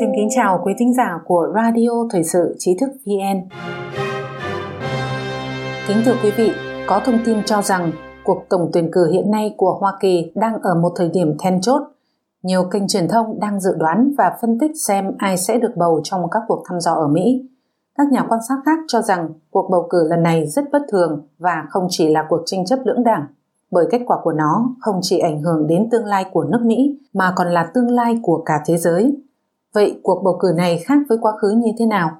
Xin kính chào quý thính giả của Radio Thời sự Trí thức VN. Kính thưa quý vị, có thông tin cho rằng cuộc tổng tuyển cử hiện nay của Hoa Kỳ đang ở một thời điểm then chốt. Nhiều kênh truyền thông đang dự đoán và phân tích xem ai sẽ được bầu trong các cuộc thăm dò ở Mỹ. Các nhà quan sát khác cho rằng cuộc bầu cử lần này rất bất thường và không chỉ là cuộc tranh chấp lưỡng đảng, bởi kết quả của nó không chỉ ảnh hưởng đến tương lai của nước Mỹ mà còn là tương lai của cả thế giới. Vậy cuộc bầu cử này khác với quá khứ như thế nào?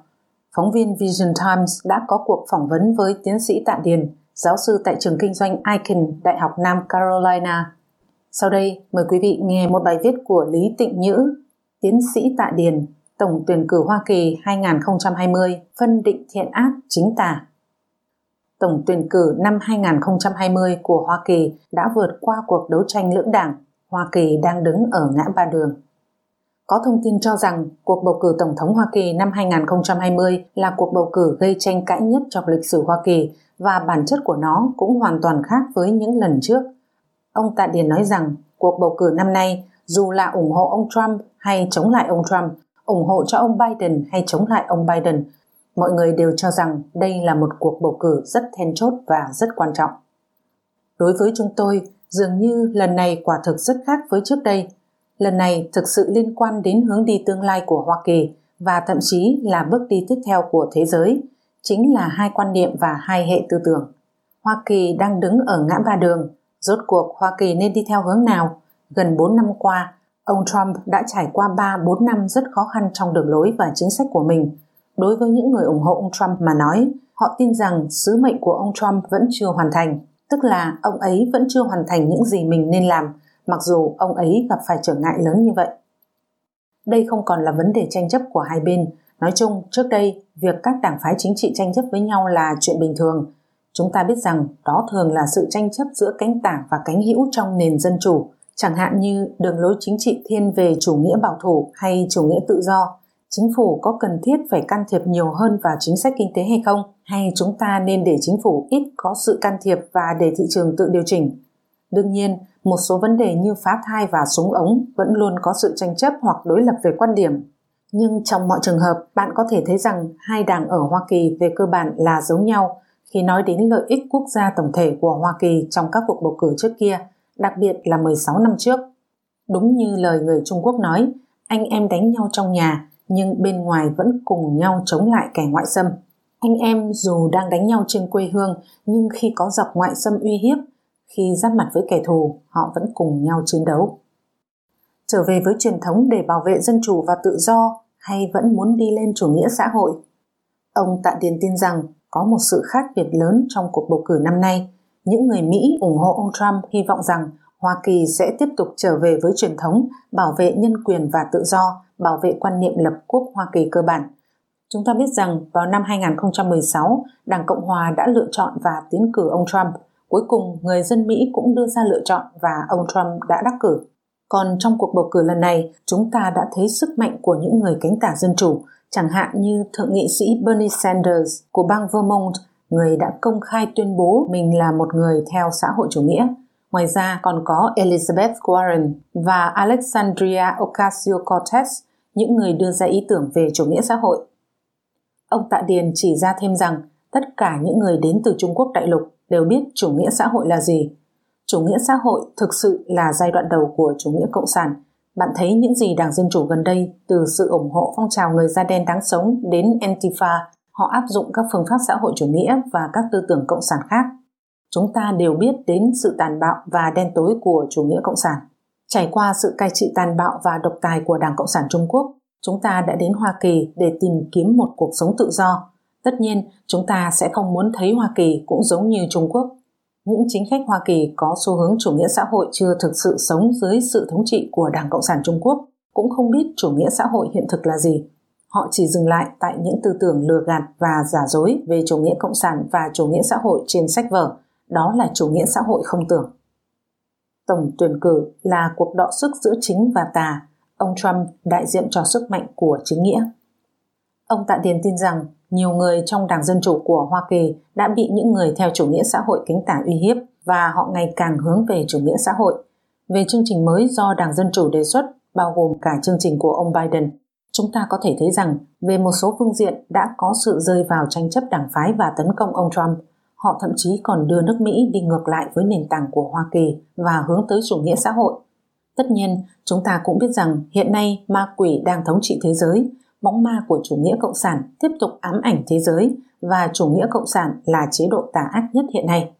Phóng viên Vision Times đã có cuộc phỏng vấn với tiến sĩ Tạ Điền, giáo sư tại trường kinh doanh Icon, Đại học Nam Carolina. Sau đây, mời quý vị nghe một bài viết của Lý Tịnh Nhữ, tiến sĩ Tạ Điền, Tổng tuyển cử Hoa Kỳ 2020, phân định thiện ác chính tả. Tổng tuyển cử năm 2020 của Hoa Kỳ đã vượt qua cuộc đấu tranh lưỡng đảng. Hoa Kỳ đang đứng ở ngã ba đường. Có thông tin cho rằng cuộc bầu cử Tổng thống Hoa Kỳ năm 2020 là cuộc bầu cử gây tranh cãi nhất trong lịch sử Hoa Kỳ và bản chất của nó cũng hoàn toàn khác với những lần trước. Ông Tạ Điền nói rằng cuộc bầu cử năm nay dù là ủng hộ ông Trump hay chống lại ông Trump, ủng hộ cho ông Biden hay chống lại ông Biden, mọi người đều cho rằng đây là một cuộc bầu cử rất then chốt và rất quan trọng. Đối với chúng tôi, dường như lần này quả thực rất khác với trước đây – lần này thực sự liên quan đến hướng đi tương lai của Hoa Kỳ và thậm chí là bước đi tiếp theo của thế giới, chính là hai quan niệm và hai hệ tư tưởng. Hoa Kỳ đang đứng ở ngã ba đường, rốt cuộc Hoa Kỳ nên đi theo hướng nào? Gần 4 năm qua, ông Trump đã trải qua 3-4 năm rất khó khăn trong đường lối và chính sách của mình. Đối với những người ủng hộ ông Trump mà nói, họ tin rằng sứ mệnh của ông Trump vẫn chưa hoàn thành, tức là ông ấy vẫn chưa hoàn thành những gì mình nên làm mặc dù ông ấy gặp phải trở ngại lớn như vậy. Đây không còn là vấn đề tranh chấp của hai bên. Nói chung, trước đây, việc các đảng phái chính trị tranh chấp với nhau là chuyện bình thường. Chúng ta biết rằng đó thường là sự tranh chấp giữa cánh tả và cánh hữu trong nền dân chủ, chẳng hạn như đường lối chính trị thiên về chủ nghĩa bảo thủ hay chủ nghĩa tự do. Chính phủ có cần thiết phải can thiệp nhiều hơn vào chính sách kinh tế hay không? Hay chúng ta nên để chính phủ ít có sự can thiệp và để thị trường tự điều chỉnh? Đương nhiên, một số vấn đề như phá thai và súng ống vẫn luôn có sự tranh chấp hoặc đối lập về quan điểm. Nhưng trong mọi trường hợp, bạn có thể thấy rằng hai đảng ở Hoa Kỳ về cơ bản là giống nhau khi nói đến lợi ích quốc gia tổng thể của Hoa Kỳ trong các cuộc bầu cử trước kia, đặc biệt là 16 năm trước. Đúng như lời người Trung Quốc nói, anh em đánh nhau trong nhà nhưng bên ngoài vẫn cùng nhau chống lại kẻ ngoại xâm. Anh em dù đang đánh nhau trên quê hương nhưng khi có dọc ngoại xâm uy hiếp khi giáp mặt với kẻ thù, họ vẫn cùng nhau chiến đấu. Trở về với truyền thống để bảo vệ dân chủ và tự do hay vẫn muốn đi lên chủ nghĩa xã hội? Ông Tạ Điền tin rằng có một sự khác biệt lớn trong cuộc bầu cử năm nay. Những người Mỹ ủng hộ ông Trump hy vọng rằng Hoa Kỳ sẽ tiếp tục trở về với truyền thống bảo vệ nhân quyền và tự do, bảo vệ quan niệm lập quốc Hoa Kỳ cơ bản. Chúng ta biết rằng vào năm 2016, Đảng Cộng Hòa đã lựa chọn và tiến cử ông Trump – Cuối cùng, người dân Mỹ cũng đưa ra lựa chọn và ông Trump đã đắc cử. Còn trong cuộc bầu cử lần này, chúng ta đã thấy sức mạnh của những người cánh tả dân chủ, chẳng hạn như Thượng nghị sĩ Bernie Sanders của bang Vermont, người đã công khai tuyên bố mình là một người theo xã hội chủ nghĩa. Ngoài ra còn có Elizabeth Warren và Alexandria Ocasio-Cortez, những người đưa ra ý tưởng về chủ nghĩa xã hội. Ông Tạ Điền chỉ ra thêm rằng tất cả những người đến từ Trung Quốc đại lục đều biết chủ nghĩa xã hội là gì. Chủ nghĩa xã hội thực sự là giai đoạn đầu của chủ nghĩa cộng sản. Bạn thấy những gì Đảng Dân Chủ gần đây, từ sự ủng hộ phong trào người da đen đáng sống đến Antifa, họ áp dụng các phương pháp xã hội chủ nghĩa và các tư tưởng cộng sản khác. Chúng ta đều biết đến sự tàn bạo và đen tối của chủ nghĩa cộng sản. Trải qua sự cai trị tàn bạo và độc tài của Đảng Cộng sản Trung Quốc, chúng ta đã đến Hoa Kỳ để tìm kiếm một cuộc sống tự do, Tất nhiên, chúng ta sẽ không muốn thấy Hoa Kỳ cũng giống như Trung Quốc. Những chính khách Hoa Kỳ có xu hướng chủ nghĩa xã hội chưa thực sự sống dưới sự thống trị của Đảng Cộng sản Trung Quốc, cũng không biết chủ nghĩa xã hội hiện thực là gì. Họ chỉ dừng lại tại những tư tưởng lừa gạt và giả dối về chủ nghĩa cộng sản và chủ nghĩa xã hội trên sách vở, đó là chủ nghĩa xã hội không tưởng. Tổng tuyển cử là cuộc đọ sức giữa chính và tà, ông Trump đại diện cho sức mạnh của chính nghĩa. Ông Tạ Điền tin rằng nhiều người trong Đảng Dân Chủ của Hoa Kỳ đã bị những người theo chủ nghĩa xã hội cánh tả uy hiếp và họ ngày càng hướng về chủ nghĩa xã hội. Về chương trình mới do Đảng Dân Chủ đề xuất, bao gồm cả chương trình của ông Biden, chúng ta có thể thấy rằng về một số phương diện đã có sự rơi vào tranh chấp đảng phái và tấn công ông Trump. Họ thậm chí còn đưa nước Mỹ đi ngược lại với nền tảng của Hoa Kỳ và hướng tới chủ nghĩa xã hội. Tất nhiên, chúng ta cũng biết rằng hiện nay ma quỷ đang thống trị thế giới, bóng ma của chủ nghĩa cộng sản tiếp tục ám ảnh thế giới và chủ nghĩa cộng sản là chế độ tà ác nhất hiện nay.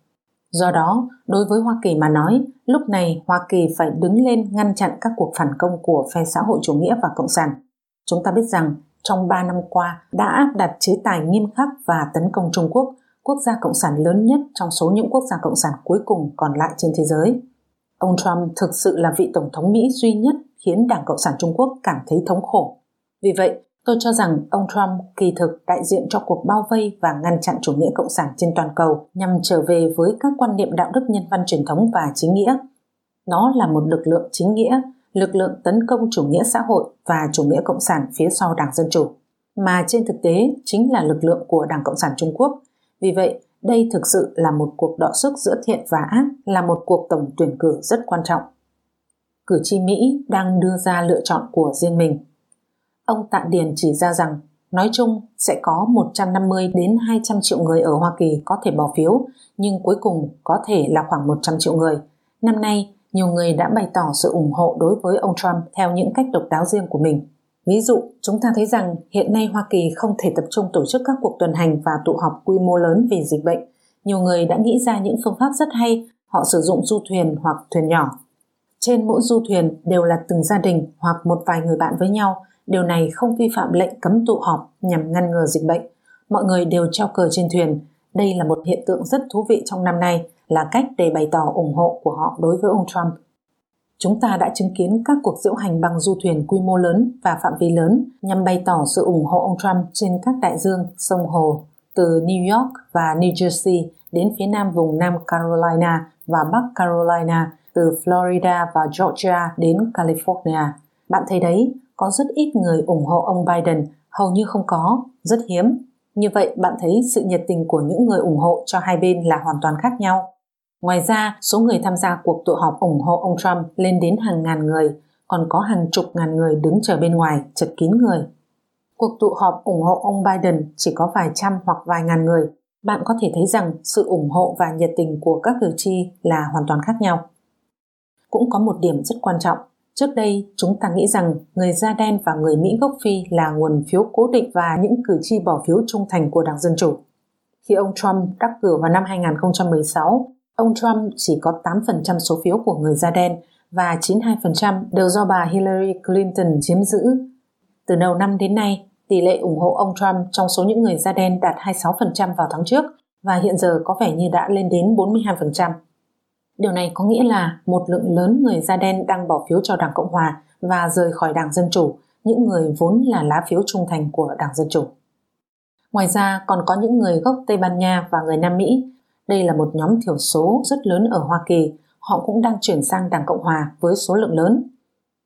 Do đó, đối với Hoa Kỳ mà nói, lúc này Hoa Kỳ phải đứng lên ngăn chặn các cuộc phản công của phe xã hội chủ nghĩa và cộng sản. Chúng ta biết rằng trong 3 năm qua đã áp đặt chế tài nghiêm khắc và tấn công Trung Quốc, quốc gia cộng sản lớn nhất trong số những quốc gia cộng sản cuối cùng còn lại trên thế giới. Ông Trump thực sự là vị tổng thống Mỹ duy nhất khiến Đảng Cộng sản Trung Quốc cảm thấy thống khổ. Vì vậy, tôi cho rằng ông Trump kỳ thực đại diện cho cuộc bao vây và ngăn chặn chủ nghĩa cộng sản trên toàn cầu nhằm trở về với các quan niệm đạo đức nhân văn truyền thống và chính nghĩa. Nó là một lực lượng chính nghĩa, lực lượng tấn công chủ nghĩa xã hội và chủ nghĩa cộng sản phía sau Đảng Dân Chủ, mà trên thực tế chính là lực lượng của Đảng Cộng sản Trung Quốc. Vì vậy, đây thực sự là một cuộc đọ sức giữa thiện và ác, là một cuộc tổng tuyển cử rất quan trọng. Cử tri Mỹ đang đưa ra lựa chọn của riêng mình. Ông Tạ Điền chỉ ra rằng, nói chung sẽ có 150 đến 200 triệu người ở Hoa Kỳ có thể bỏ phiếu, nhưng cuối cùng có thể là khoảng 100 triệu người. Năm nay, nhiều người đã bày tỏ sự ủng hộ đối với ông Trump theo những cách độc đáo riêng của mình. Ví dụ, chúng ta thấy rằng hiện nay Hoa Kỳ không thể tập trung tổ chức các cuộc tuần hành và tụ họp quy mô lớn vì dịch bệnh. Nhiều người đã nghĩ ra những phương pháp rất hay, họ sử dụng du thuyền hoặc thuyền nhỏ. Trên mỗi du thuyền đều là từng gia đình hoặc một vài người bạn với nhau. Điều này không vi phạm lệnh cấm tụ họp nhằm ngăn ngừa dịch bệnh. Mọi người đều treo cờ trên thuyền. Đây là một hiện tượng rất thú vị trong năm nay, là cách để bày tỏ ủng hộ của họ đối với ông Trump chúng ta đã chứng kiến các cuộc diễu hành bằng du thuyền quy mô lớn và phạm vi lớn nhằm bày tỏ sự ủng hộ ông Trump trên các đại dương, sông hồ, từ New York và New Jersey đến phía nam vùng Nam Carolina và Bắc Carolina, từ Florida và Georgia đến California. Bạn thấy đấy, có rất ít người ủng hộ ông Biden, hầu như không có, rất hiếm. Như vậy bạn thấy sự nhiệt tình của những người ủng hộ cho hai bên là hoàn toàn khác nhau. Ngoài ra, số người tham gia cuộc tụ họp ủng hộ ông Trump lên đến hàng ngàn người, còn có hàng chục ngàn người đứng chờ bên ngoài, chật kín người. Cuộc tụ họp ủng hộ ông Biden chỉ có vài trăm hoặc vài ngàn người. Bạn có thể thấy rằng sự ủng hộ và nhiệt tình của các cử tri là hoàn toàn khác nhau. Cũng có một điểm rất quan trọng. Trước đây, chúng ta nghĩ rằng người da đen và người Mỹ gốc Phi là nguồn phiếu cố định và những cử tri bỏ phiếu trung thành của Đảng Dân Chủ. Khi ông Trump đắc cử vào năm 2016, Ông Trump chỉ có 8% số phiếu của người da đen và 92% đều do bà Hillary Clinton chiếm giữ. Từ đầu năm đến nay, tỷ lệ ủng hộ ông Trump trong số những người da đen đạt 26% vào tháng trước và hiện giờ có vẻ như đã lên đến 42%. Điều này có nghĩa là một lượng lớn người da đen đang bỏ phiếu cho Đảng Cộng Hòa và rời khỏi Đảng Dân Chủ, những người vốn là lá phiếu trung thành của Đảng Dân Chủ. Ngoài ra còn có những người gốc Tây Ban Nha và người Nam Mỹ đây là một nhóm thiểu số rất lớn ở Hoa Kỳ, họ cũng đang chuyển sang Đảng Cộng Hòa với số lượng lớn.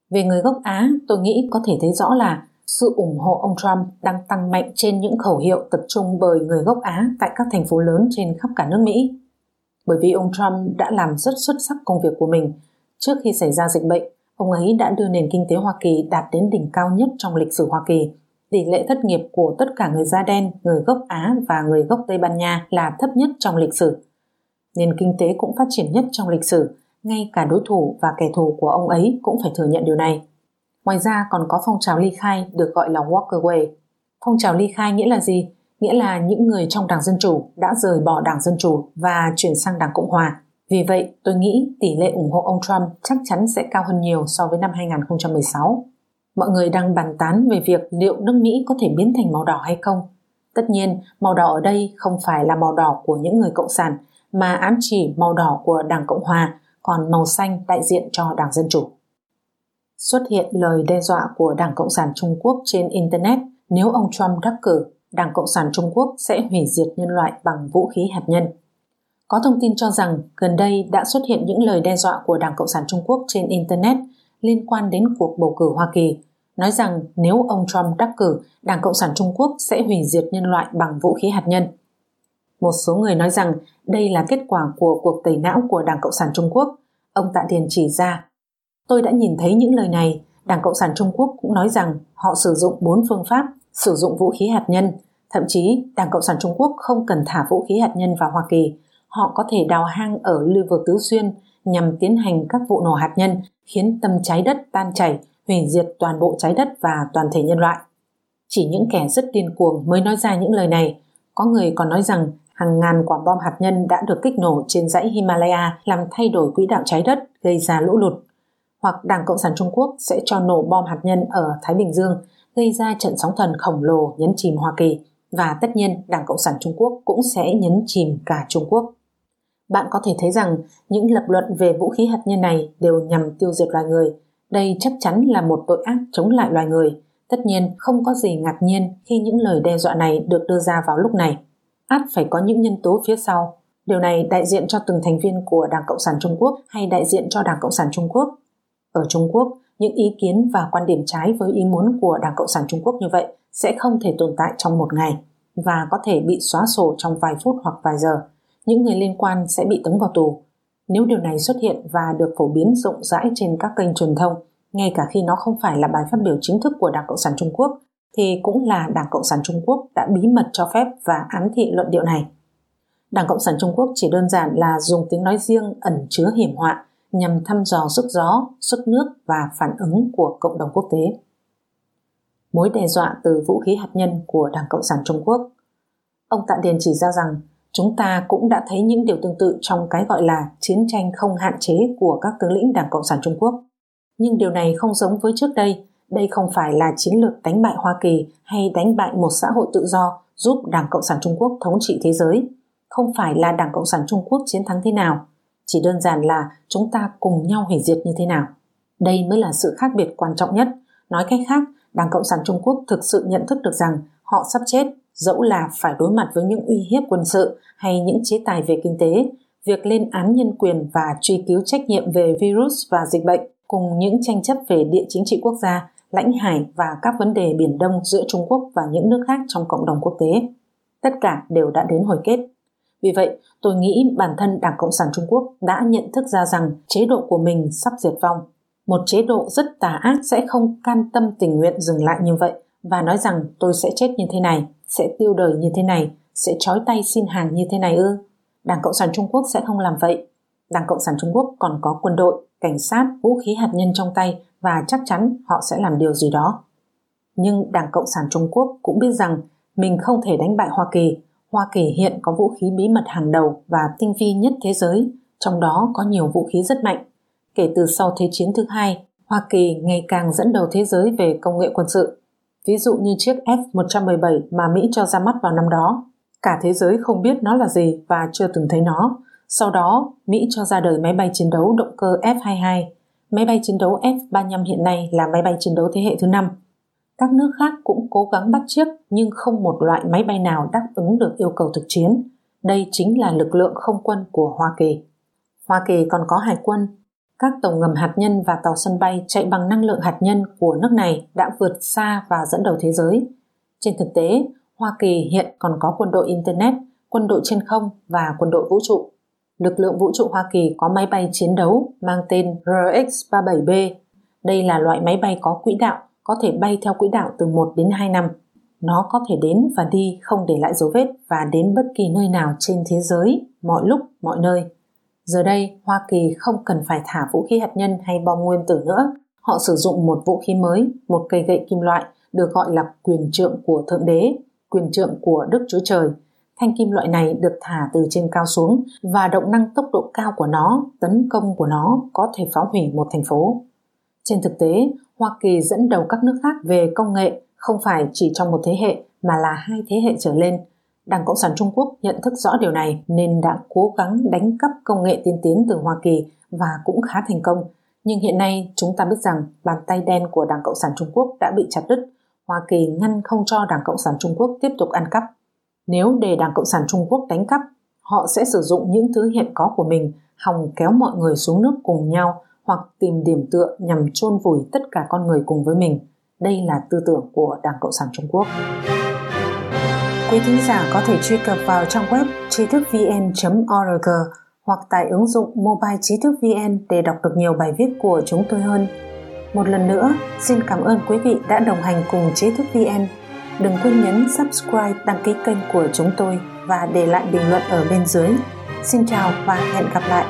Về người gốc Á, tôi nghĩ có thể thấy rõ là sự ủng hộ ông Trump đang tăng mạnh trên những khẩu hiệu tập trung bởi người gốc Á tại các thành phố lớn trên khắp cả nước Mỹ. Bởi vì ông Trump đã làm rất xuất sắc công việc của mình. Trước khi xảy ra dịch bệnh, ông ấy đã đưa nền kinh tế Hoa Kỳ đạt đến đỉnh cao nhất trong lịch sử Hoa Kỳ tỷ lệ thất nghiệp của tất cả người da đen, người gốc Á và người gốc Tây Ban Nha là thấp nhất trong lịch sử. Nền kinh tế cũng phát triển nhất trong lịch sử, ngay cả đối thủ và kẻ thù của ông ấy cũng phải thừa nhận điều này. Ngoài ra còn có phong trào ly khai được gọi là walk away. Phong trào ly khai nghĩa là gì? Nghĩa là những người trong Đảng Dân Chủ đã rời bỏ Đảng Dân Chủ và chuyển sang Đảng Cộng Hòa. Vì vậy, tôi nghĩ tỷ lệ ủng hộ ông Trump chắc chắn sẽ cao hơn nhiều so với năm 2016 mọi người đang bàn tán về việc liệu nước Mỹ có thể biến thành màu đỏ hay không. Tất nhiên, màu đỏ ở đây không phải là màu đỏ của những người cộng sản, mà ám chỉ màu đỏ của Đảng Cộng Hòa, còn màu xanh đại diện cho Đảng Dân Chủ. Xuất hiện lời đe dọa của Đảng Cộng sản Trung Quốc trên Internet nếu ông Trump đắc cử, Đảng Cộng sản Trung Quốc sẽ hủy diệt nhân loại bằng vũ khí hạt nhân. Có thông tin cho rằng gần đây đã xuất hiện những lời đe dọa của Đảng Cộng sản Trung Quốc trên Internet liên quan đến cuộc bầu cử Hoa Kỳ, nói rằng nếu ông Trump đắc cử, Đảng Cộng sản Trung Quốc sẽ hủy diệt nhân loại bằng vũ khí hạt nhân. Một số người nói rằng đây là kết quả của cuộc tẩy não của Đảng Cộng sản Trung Quốc. Ông Tạ Điền chỉ ra, tôi đã nhìn thấy những lời này, Đảng Cộng sản Trung Quốc cũng nói rằng họ sử dụng bốn phương pháp sử dụng vũ khí hạt nhân. Thậm chí, Đảng Cộng sản Trung Quốc không cần thả vũ khí hạt nhân vào Hoa Kỳ. Họ có thể đào hang ở lưu vực Tứ Xuyên nhằm tiến hành các vụ nổ hạt nhân khiến tâm trái đất tan chảy, hủy diệt toàn bộ trái đất và toàn thể nhân loại. Chỉ những kẻ rất điên cuồng mới nói ra những lời này. Có người còn nói rằng hàng ngàn quả bom hạt nhân đã được kích nổ trên dãy Himalaya làm thay đổi quỹ đạo trái đất, gây ra lũ lụt. Hoặc Đảng Cộng sản Trung Quốc sẽ cho nổ bom hạt nhân ở Thái Bình Dương, gây ra trận sóng thần khổng lồ nhấn chìm Hoa Kỳ. Và tất nhiên, Đảng Cộng sản Trung Quốc cũng sẽ nhấn chìm cả Trung Quốc. Bạn có thể thấy rằng những lập luận về vũ khí hạt nhân này đều nhằm tiêu diệt loài người. Đây chắc chắn là một tội ác chống lại loài người. Tất nhiên, không có gì ngạc nhiên khi những lời đe dọa này được đưa ra vào lúc này Át phải có những nhân tố phía sau. Điều này đại diện cho từng thành viên của Đảng Cộng sản Trung Quốc hay đại diện cho Đảng Cộng sản Trung Quốc. Ở Trung Quốc, những ý kiến và quan điểm trái với ý muốn của Đảng Cộng sản Trung Quốc như vậy sẽ không thể tồn tại trong một ngày và có thể bị xóa sổ trong vài phút hoặc vài giờ. Những người liên quan sẽ bị tống vào tù. Nếu điều này xuất hiện và được phổ biến rộng rãi trên các kênh truyền thông, ngay cả khi nó không phải là bài phát biểu chính thức của Đảng Cộng sản Trung Quốc, thì cũng là Đảng Cộng sản Trung Quốc đã bí mật cho phép và ám thị luận điệu này. Đảng Cộng sản Trung Quốc chỉ đơn giản là dùng tiếng nói riêng ẩn chứa hiểm họa nhằm thăm dò sức gió, sức nước và phản ứng của cộng đồng quốc tế. Mối đe dọa từ vũ khí hạt nhân của Đảng Cộng sản Trung Quốc Ông Tạ Điền chỉ ra rằng chúng ta cũng đã thấy những điều tương tự trong cái gọi là chiến tranh không hạn chế của các tướng lĩnh Đảng Cộng sản Trung Quốc. Nhưng điều này không giống với trước đây đây không phải là chiến lược đánh bại Hoa Kỳ hay đánh bại một xã hội tự do giúp Đảng Cộng sản Trung Quốc thống trị thế giới. Không phải là Đảng Cộng sản Trung Quốc chiến thắng thế nào, chỉ đơn giản là chúng ta cùng nhau hủy diệt như thế nào. Đây mới là sự khác biệt quan trọng nhất. Nói cách khác, Đảng Cộng sản Trung Quốc thực sự nhận thức được rằng họ sắp chết, dẫu là phải đối mặt với những uy hiếp quân sự hay những chế tài về kinh tế, việc lên án nhân quyền và truy cứu trách nhiệm về virus và dịch bệnh cùng những tranh chấp về địa chính trị quốc gia lãnh hải và các vấn đề Biển Đông giữa Trung Quốc và những nước khác trong cộng đồng quốc tế. Tất cả đều đã đến hồi kết. Vì vậy, tôi nghĩ bản thân Đảng Cộng sản Trung Quốc đã nhận thức ra rằng chế độ của mình sắp diệt vong. Một chế độ rất tà ác sẽ không can tâm tình nguyện dừng lại như vậy và nói rằng tôi sẽ chết như thế này, sẽ tiêu đời như thế này, sẽ trói tay xin hàng như thế này ư. Đảng Cộng sản Trung Quốc sẽ không làm vậy. Đảng Cộng sản Trung Quốc còn có quân đội, cảnh sát, vũ khí hạt nhân trong tay và chắc chắn họ sẽ làm điều gì đó. Nhưng Đảng Cộng sản Trung Quốc cũng biết rằng mình không thể đánh bại Hoa Kỳ. Hoa Kỳ hiện có vũ khí bí mật hàng đầu và tinh vi nhất thế giới, trong đó có nhiều vũ khí rất mạnh. Kể từ sau Thế chiến thứ hai, Hoa Kỳ ngày càng dẫn đầu thế giới về công nghệ quân sự. Ví dụ như chiếc F-117 mà Mỹ cho ra mắt vào năm đó. Cả thế giới không biết nó là gì và chưa từng thấy nó. Sau đó, Mỹ cho ra đời máy bay chiến đấu động cơ F-22 Máy bay chiến đấu F-35 hiện nay là máy bay chiến đấu thế hệ thứ 5. Các nước khác cũng cố gắng bắt chiếc, nhưng không một loại máy bay nào đáp ứng được yêu cầu thực chiến. Đây chính là lực lượng không quân của Hoa Kỳ. Hoa Kỳ còn có hải quân. Các tàu ngầm hạt nhân và tàu sân bay chạy bằng năng lượng hạt nhân của nước này đã vượt xa và dẫn đầu thế giới. Trên thực tế, Hoa Kỳ hiện còn có quân đội Internet, quân đội trên không và quân đội vũ trụ lực lượng vũ trụ Hoa Kỳ có máy bay chiến đấu mang tên RX-37B. Đây là loại máy bay có quỹ đạo, có thể bay theo quỹ đạo từ 1 đến 2 năm. Nó có thể đến và đi không để lại dấu vết và đến bất kỳ nơi nào trên thế giới, mọi lúc, mọi nơi. Giờ đây, Hoa Kỳ không cần phải thả vũ khí hạt nhân hay bom nguyên tử nữa. Họ sử dụng một vũ khí mới, một cây gậy kim loại, được gọi là quyền trượng của Thượng Đế, quyền trượng của Đức Chúa Trời – Thanh kim loại này được thả từ trên cao xuống và động năng tốc độ cao của nó, tấn công của nó có thể phá hủy một thành phố. Trên thực tế, Hoa Kỳ dẫn đầu các nước khác về công nghệ không phải chỉ trong một thế hệ mà là hai thế hệ trở lên. Đảng Cộng sản Trung Quốc nhận thức rõ điều này nên đã cố gắng đánh cắp công nghệ tiên tiến từ Hoa Kỳ và cũng khá thành công. Nhưng hiện nay chúng ta biết rằng bàn tay đen của Đảng Cộng sản Trung Quốc đã bị chặt đứt. Hoa Kỳ ngăn không cho Đảng Cộng sản Trung Quốc tiếp tục ăn cắp. Nếu để Đảng Cộng sản Trung Quốc đánh cắp, họ sẽ sử dụng những thứ hiện có của mình hòng kéo mọi người xuống nước cùng nhau hoặc tìm điểm tựa nhằm chôn vùi tất cả con người cùng với mình. Đây là tư tưởng của Đảng Cộng sản Trung Quốc. Quý thính giả có thể truy cập vào trang web trí thức vn.org hoặc tải ứng dụng mobile trí thức VN để đọc được nhiều bài viết của chúng tôi hơn. Một lần nữa, xin cảm ơn quý vị đã đồng hành cùng Trí thức VN. Đừng quên nhấn subscribe, đăng ký kênh của chúng tôi và để lại bình luận ở bên dưới. Xin chào và hẹn gặp lại!